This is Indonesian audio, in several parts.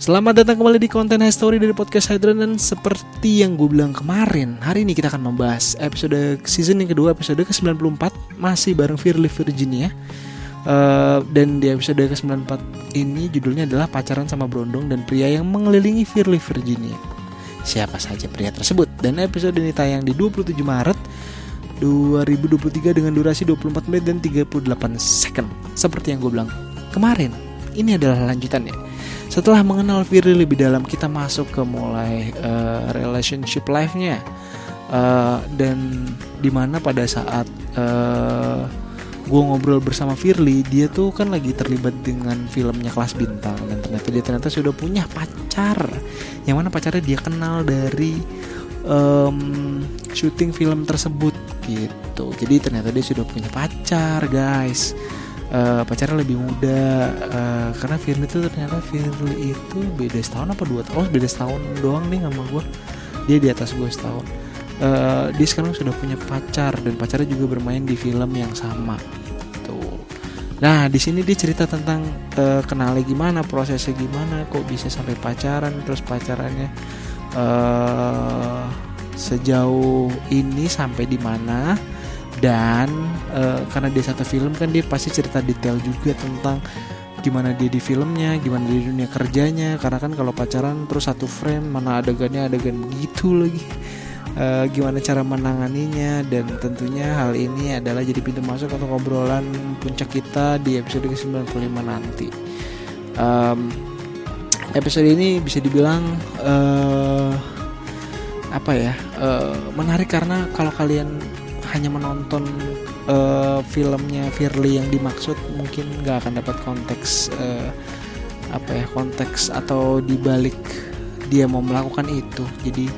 Selamat datang kembali di konten History dari Podcast Hydran dan seperti yang gue bilang kemarin, hari ini kita akan membahas episode season yang kedua, episode ke-94 masih bareng Firly Virginia. Uh, dan di episode ke-94 ini judulnya adalah pacaran sama Brondong dan pria yang mengelilingi Firly Virginia. Siapa saja pria tersebut? Dan episode ini tayang di 27 Maret 2023 dengan durasi 24 menit dan 38 second. Seperti yang gue bilang kemarin, ini adalah lanjutannya. Setelah mengenal Firly lebih dalam, kita masuk ke mulai uh, relationship life-nya. Uh, dan di mana pada saat uh, gue ngobrol bersama Firly, dia tuh kan lagi terlibat dengan filmnya kelas bintang dan ternyata dia ternyata sudah punya pacar, yang mana pacarnya dia kenal dari um, syuting film tersebut gitu. Jadi ternyata dia sudah punya pacar, guys uh, pacarnya lebih muda. Uh, karena Firly itu ternyata Firly itu beda setahun apa dua tahun oh beda setahun doang nih sama gue dia di atas gue setahun. Uh, dia sekarang sudah punya pacar dan pacarnya juga bermain di film yang sama tuh nah di sini dia cerita tentang uh, kenalnya gimana prosesnya gimana kok bisa sampai pacaran terus pacarannya uh, sejauh ini sampai di mana dan uh, karena dia satu film kan dia pasti cerita detail juga tentang gimana dia di filmnya, gimana di dunia kerjanya. Karena kan kalau pacaran terus satu frame, mana adegannya adegan begitu lagi. Uh, gimana cara menanganinya dan tentunya hal ini adalah jadi pintu masuk untuk obrolan puncak kita di episode ke-95 nanti. Um, episode ini bisa dibilang uh, apa ya uh, menarik karena kalau kalian hanya menonton uh, filmnya Firly yang dimaksud mungkin nggak akan dapat konteks uh, apa ya konteks atau dibalik dia mau melakukan itu. Jadi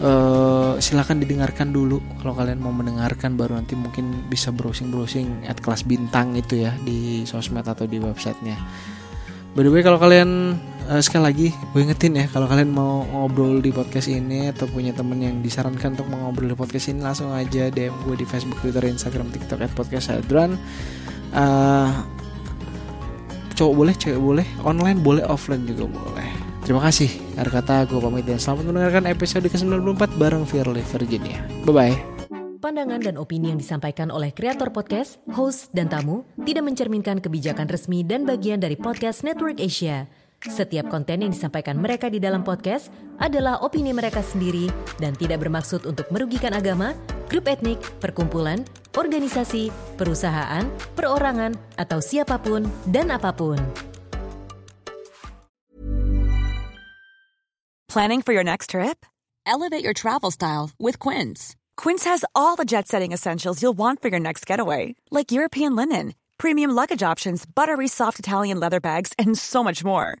uh, silakan didengarkan dulu. Kalau kalian mau mendengarkan baru nanti mungkin bisa browsing browsing at kelas bintang itu ya di sosmed atau di websitenya. By the way kalau kalian uh, sekali lagi gue ingetin ya kalau kalian mau ngobrol di podcast ini atau punya temen yang disarankan untuk mengobrol di podcast ini langsung aja DM gue di Facebook, Twitter, Instagram, TikTok at podcast Hadran. Uh, cowok boleh, cewek boleh, online boleh, offline juga boleh. Terima kasih. Akhir kata gue pamit dan selamat mendengarkan episode ke-94 bareng Firly Virginia. Bye bye. Pandangan dan opini yang disampaikan oleh kreator podcast, host, dan tamu tidak mencerminkan kebijakan resmi dan bagian dari podcast Network Asia. Setiap konten yang disampaikan mereka di dalam podcast adalah opini mereka sendiri dan tidak bermaksud untuk merugikan agama, grup etnik, perkumpulan, organisasi, perusahaan, perorangan, atau siapa pun dan apa pun. Planning for your next trip? Elevate your travel style with Quince. Quince has all the jet setting essentials you'll want for your next getaway, like European linen, premium luggage options, buttery soft Italian leather bags, and so much more.